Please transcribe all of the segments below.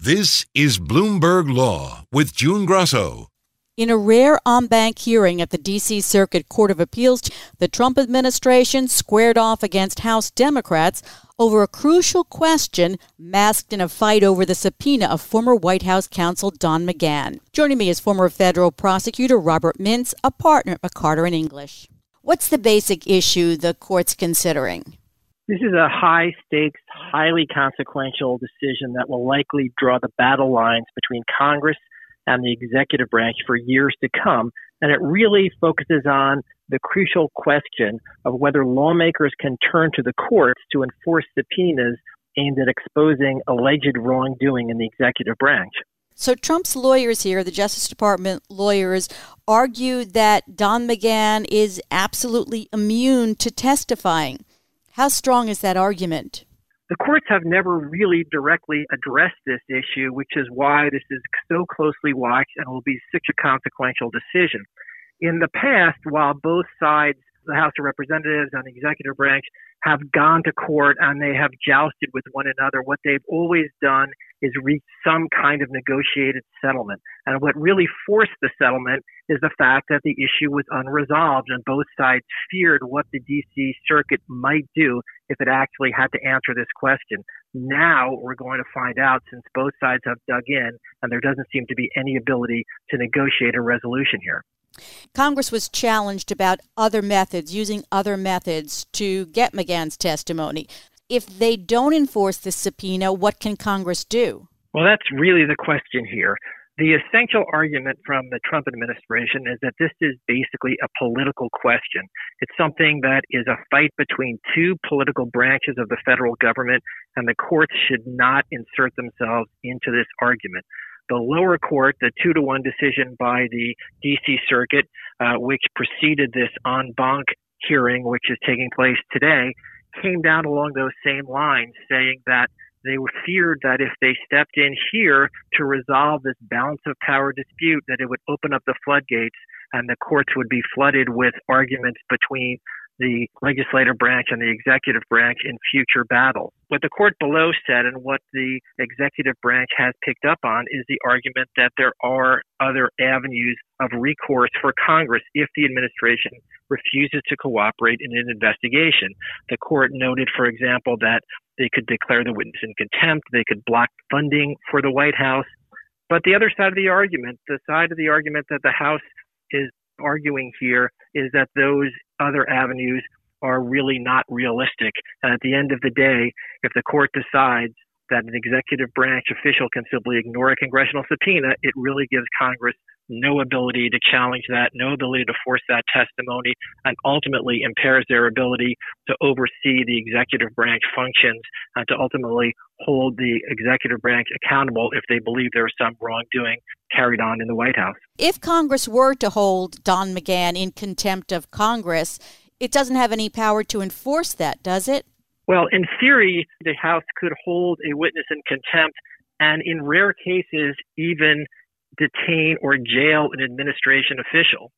This is Bloomberg Law with June Grosso. In a rare en banc hearing at the D.C. Circuit Court of Appeals, the Trump administration squared off against House Democrats over a crucial question masked in a fight over the subpoena of former White House counsel Don McGahn. Joining me is former federal prosecutor Robert Mintz, a partner at McCarter and English. What's the basic issue the court's considering? This is a high stakes, highly consequential decision that will likely draw the battle lines between Congress and the executive branch for years to come. And it really focuses on the crucial question of whether lawmakers can turn to the courts to enforce subpoenas aimed at exposing alleged wrongdoing in the executive branch. So Trump's lawyers here, the Justice Department lawyers, argue that Don McGahn is absolutely immune to testifying. How strong is that argument? The courts have never really directly addressed this issue, which is why this is so closely watched and will be such a consequential decision. In the past, while both sides, the House of Representatives and the executive branch, have gone to court and they have jousted with one another, what they've always done is reach some kind of negotiated settlement. And what really forced the settlement is the fact that the issue was unresolved and both sides feared what the DC circuit might do if it actually had to answer this question. Now we're going to find out since both sides have dug in and there doesn't seem to be any ability to negotiate a resolution here. Congress was challenged about other methods, using other methods to get McGahn's testimony. If they don't enforce the subpoena, what can Congress do? Well, that's really the question here. The essential argument from the Trump administration is that this is basically a political question. It's something that is a fight between two political branches of the federal government, and the courts should not insert themselves into this argument the lower court, the two to one decision by the DC Circuit, uh, which preceded this en banc hearing, which is taking place today, came down along those same lines, saying that they were feared that if they stepped in here to resolve this balance of power dispute, that it would open up the floodgates and the courts would be flooded with arguments between the legislative branch and the executive branch in future battles. What the court below said and what the executive branch has picked up on is the argument that there are other avenues of recourse for Congress if the administration refuses to cooperate in an investigation. The court noted, for example, that they could declare the witness in contempt, they could block funding for the White House. But the other side of the argument, the side of the argument that the House is arguing here is that those other avenues are really not realistic. And at the end of the day, if the court decides that an executive branch official can simply ignore a congressional subpoena, it really gives Congress no ability to challenge that, no ability to force that testimony, and ultimately impairs their ability to oversee the executive branch functions and to ultimately hold the executive branch accountable if they believe there is some wrongdoing carried on in the White House. If Congress were to hold Don McGahn in contempt of Congress, it doesn't have any power to enforce that, does it? Well, in theory, the House could hold a witness in contempt and in rare cases even detain or jail an administration official.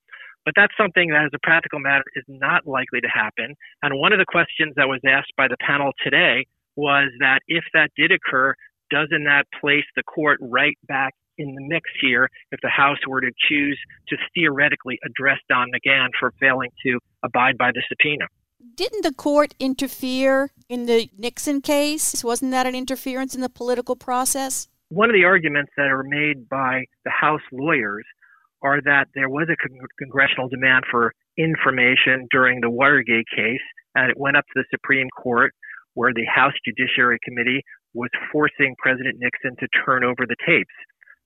But that's something that, as a practical matter, is not likely to happen. And one of the questions that was asked by the panel today was that if that did occur, doesn't that place the court right back in the mix here if the House were to choose to theoretically address Don McGahn for failing to abide by the subpoena? Didn't the court interfere in the Nixon case? Wasn't that an interference in the political process? One of the arguments that are made by the House lawyers are that there was a con- congressional demand for information during the Watergate case, and it went up to the Supreme Court, where the House Judiciary Committee was forcing President Nixon to turn over the tapes.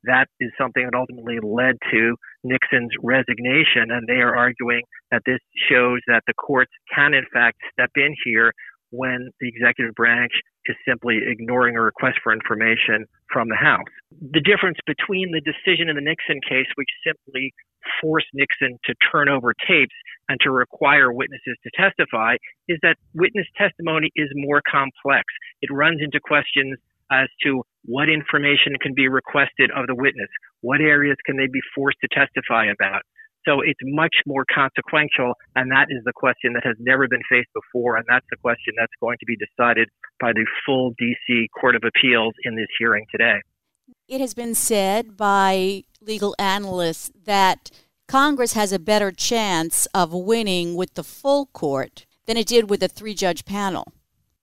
That is something that ultimately led to Nixon's resignation, and they are arguing that this shows that the courts can, in fact, step in here when the executive branch is simply ignoring a request for information from the House. the difference between the decision in the Nixon case, which simply forced Nixon to turn over tapes and to require witnesses to testify, is that witness testimony is more complex. It runs into questions as to what information can be requested of the witness, what areas can they be forced to testify about. So it's much more consequential, and that is the question that has never been faced before, and that's the question that's going to be decided by the full DC Court of Appeals in this hearing today. It has been said by legal analysts that Congress has a better chance of winning with the full court than it did with a three judge panel.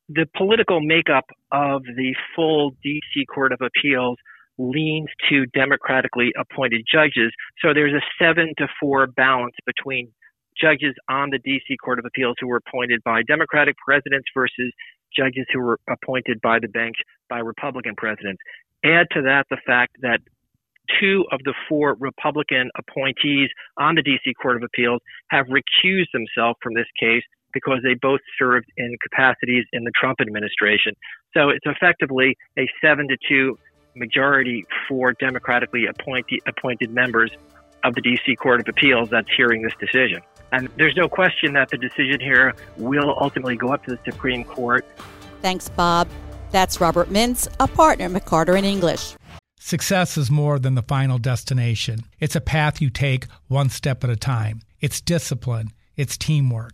The political makeup of the full DC Court of Appeals leans to democratically appointed judges. So there's a seven to four balance between judges on the DC Court of Appeals who were appointed by Democratic presidents versus judges who were appointed by the bench by Republican presidents. Add to that the fact that two of the four Republican appointees on the DC Court of Appeals have recused themselves from this case because they both served in capacities in the Trump administration. So it's effectively a seven to two majority for democratically appointed, appointed members of the D.C. Court of Appeals that's hearing this decision. And there's no question that the decision here will ultimately go up to the Supreme Court. Thanks, Bob. That's Robert Mintz, a partner at McCarter and English. Success is more than the final destination. It's a path you take one step at a time. It's discipline, it's teamwork,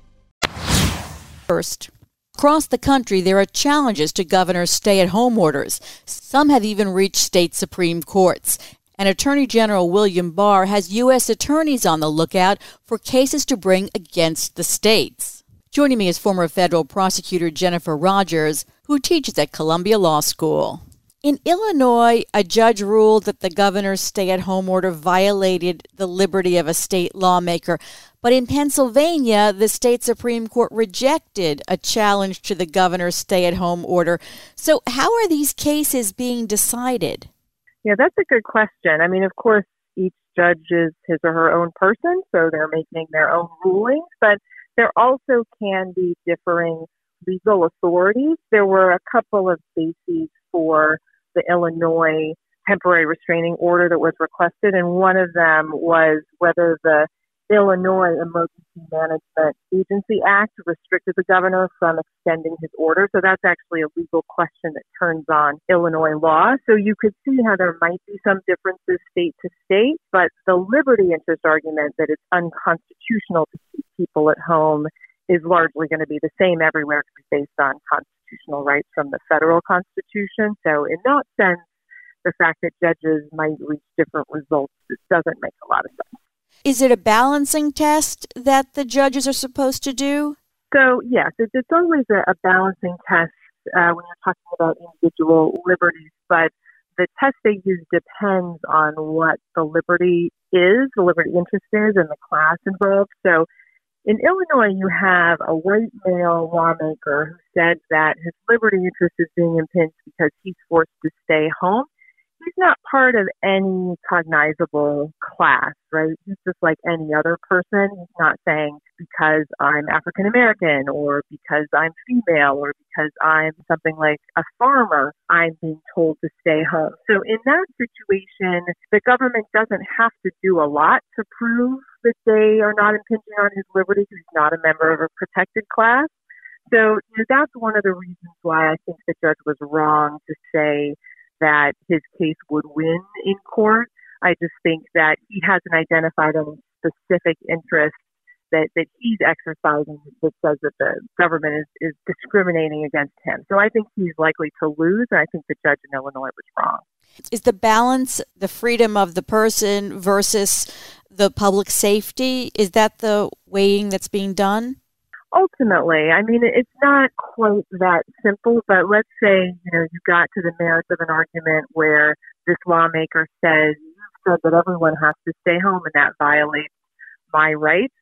First, Across the country, there are challenges to governors' stay at home orders. Some have even reached state Supreme Courts and Attorney General William Barr has U.S. attorneys on the lookout for cases to bring against the states. Joining me is former federal prosecutor Jennifer Rogers, who teaches at Columbia Law School. In Illinois, a judge ruled that the governor's stay at home order violated the liberty of a state lawmaker. But in Pennsylvania, the state Supreme Court rejected a challenge to the governor's stay at home order. So, how are these cases being decided? Yeah, that's a good question. I mean, of course, each judge is his or her own person, so they're making their own rulings, but there also can be differing legal authorities. There were a couple of bases for the Illinois temporary restraining order that was requested, and one of them was whether the Illinois Emergency Management Agency Act restricted the governor from extending his order. So that's actually a legal question that turns on Illinois law. So you could see how there might be some differences state to state, but the liberty interest argument that it's unconstitutional to keep people at home is largely going to be the same everywhere based on constitutional rights from the federal constitution. So, in that sense, the fact that judges might reach different results doesn't make a lot of sense. Is it a balancing test that the judges are supposed to do? So, yes, it's always a, balancing test uh, when you're talking about individual liberties, but the test they use depends on what the liberty is, the liberty interest is, and the class involved. So in Illinois, you have a white male lawmaker who said that his liberty interest is being impinged because he's forced to stay home he's not part of any cognizable class, right? He's just like any other person. He's not saying because I'm African American or because I'm female or because I'm something like a farmer, I'm being told to stay home. So in that situation, the government doesn't have to do a lot to prove that they are not impinging on his liberty because he's not a member of a protected class. So you know, that's one of the reasons why I think the judge was wrong to say that his case would win in court. I just think that he hasn't identified any specific interest that, that he's exercising that says that the government is, is discriminating against him. So I think he's likely to lose, and I think the judge in Illinois was wrong. Is the balance the freedom of the person versus the public safety? Is that the weighing that's being done? Ultimately, I mean, it's not quite that simple, but let's say, you know, you got to the merits of an argument where this lawmaker says, you've said that everyone has to stay home and that violates my rights.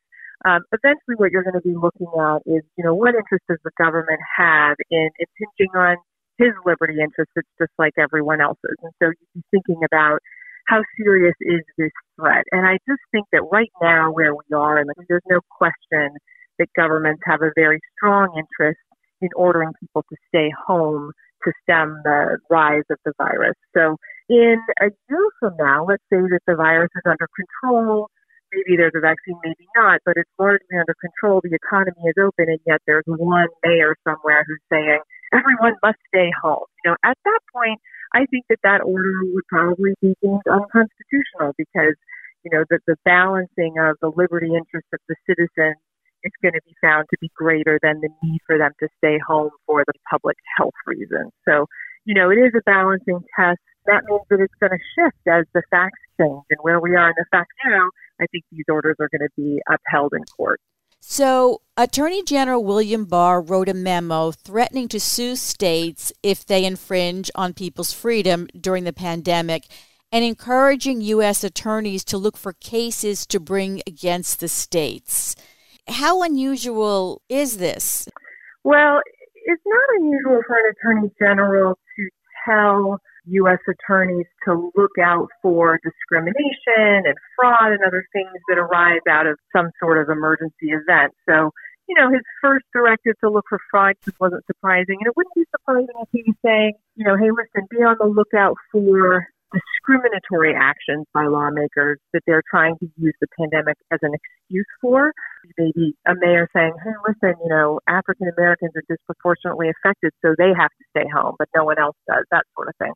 Um, eventually, what you're going to be looking at is, you know, what interest does the government have in impinging on his liberty interests? It's just like everyone else's. And so you'd be thinking about how serious is this threat? And I just think that right now, where we are, and there's no question that governments have a very strong interest in ordering people to stay home to stem the rise of the virus. So in a year from now, let's say that the virus is under control, maybe there's a vaccine, maybe not, but it's largely under control, the economy is open, and yet there's one mayor somewhere who's saying everyone must stay home. You know, at that point, I think that that order would probably be deemed unconstitutional because, you know, the, the balancing of the liberty interests of the citizens is going to be found to be greater than the need for them to stay home for the public health reasons. So, you know, it is a balancing test. That means that it's going to shift as the facts change. And where we are in the facts now, I think these orders are going to be upheld in court. So, Attorney General William Barr wrote a memo threatening to sue states if they infringe on people's freedom during the pandemic and encouraging U.S. attorneys to look for cases to bring against the states. How unusual is this? Well, it's not unusual for an attorney general to tell U.S. attorneys to look out for discrimination and fraud and other things that arise out of some sort of emergency event. So, you know, his first directive to look for fraud just wasn't surprising. And it wouldn't be surprising if he was saying, you know, hey, listen, be on the lookout for discriminatory actions by lawmakers that they're trying to use the pandemic as an excuse for. Maybe a mayor saying, hey, listen, you know, African Americans are disproportionately affected, so they have to stay home, but no one else does, that sort of thing.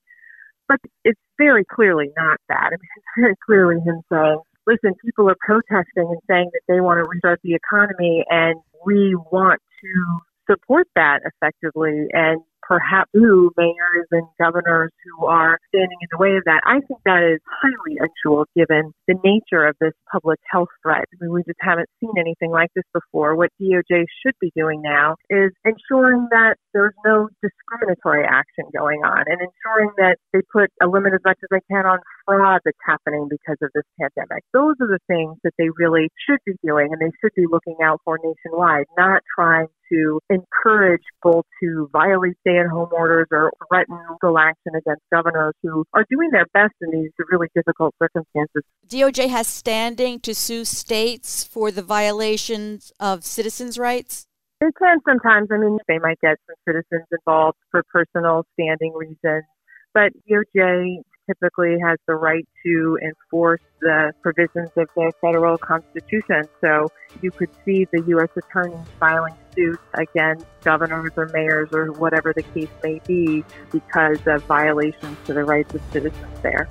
But it's very clearly not that. I mean, it's very clearly him saying, listen, people are protesting and saying that they want to restart the economy, and we want to support that effectively. And perhaps who mayors and governors who are standing in the way of that. I think that is highly unusual given the nature of this public health threat. I mean, we just haven't seen anything like this before. What DOJ should be doing now is ensuring that there's no discriminatory action going on and ensuring that they put a limit as much as they can on fraud that's happening because of this pandemic. Those are the things that they really should be doing and they should be looking out for nationwide, not trying to encourage people to violate stay at home orders or threaten legal action against governors who are doing their best in these really difficult circumstances. DOJ has standing to sue states for the violations of citizens' rights? They can sometimes. I mean, they might get some citizens involved for personal standing reasons. But DOJ typically has the right to enforce the provisions of the federal constitution. So you could see the U.S. attorneys filing suits against governors or mayors or whatever the case may be because of violations to the rights of citizens there.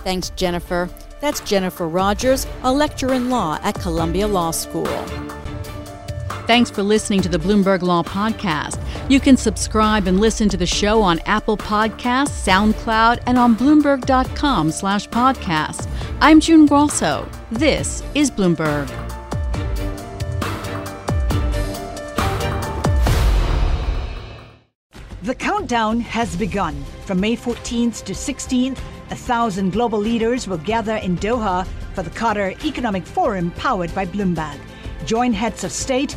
Thanks, Jennifer. That's Jennifer Rogers, a lecturer in law at Columbia Law School. Thanks for listening to the Bloomberg Law Podcast. You can subscribe and listen to the show on Apple Podcasts, SoundCloud, and on Bloomberg.com slash podcast. I'm June Grosso. This is Bloomberg. The countdown has begun. From May 14th to 16th, a thousand global leaders will gather in Doha for the Qatar Economic Forum powered by Bloomberg. Join heads of state,